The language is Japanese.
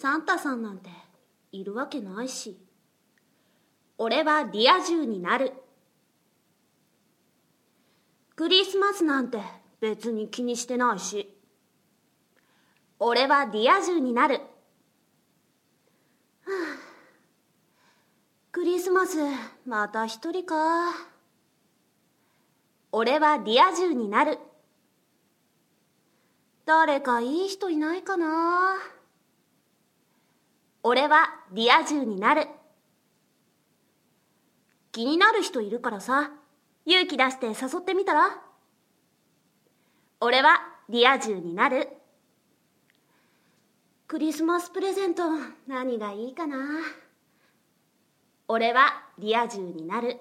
サンタさんなんているわけないし。俺はリア充になる。クリスマスなんて別に気にしてないし。俺はリア充になる、はあ、クリスマスまた一人か。俺はリア充になる。誰かいい人いないかな。俺はリア充になる。気になる人いるからさ勇気出して誘ってみたら？俺はリア充になる。クリスマスプレゼント何がいいかな？俺はリア充になる。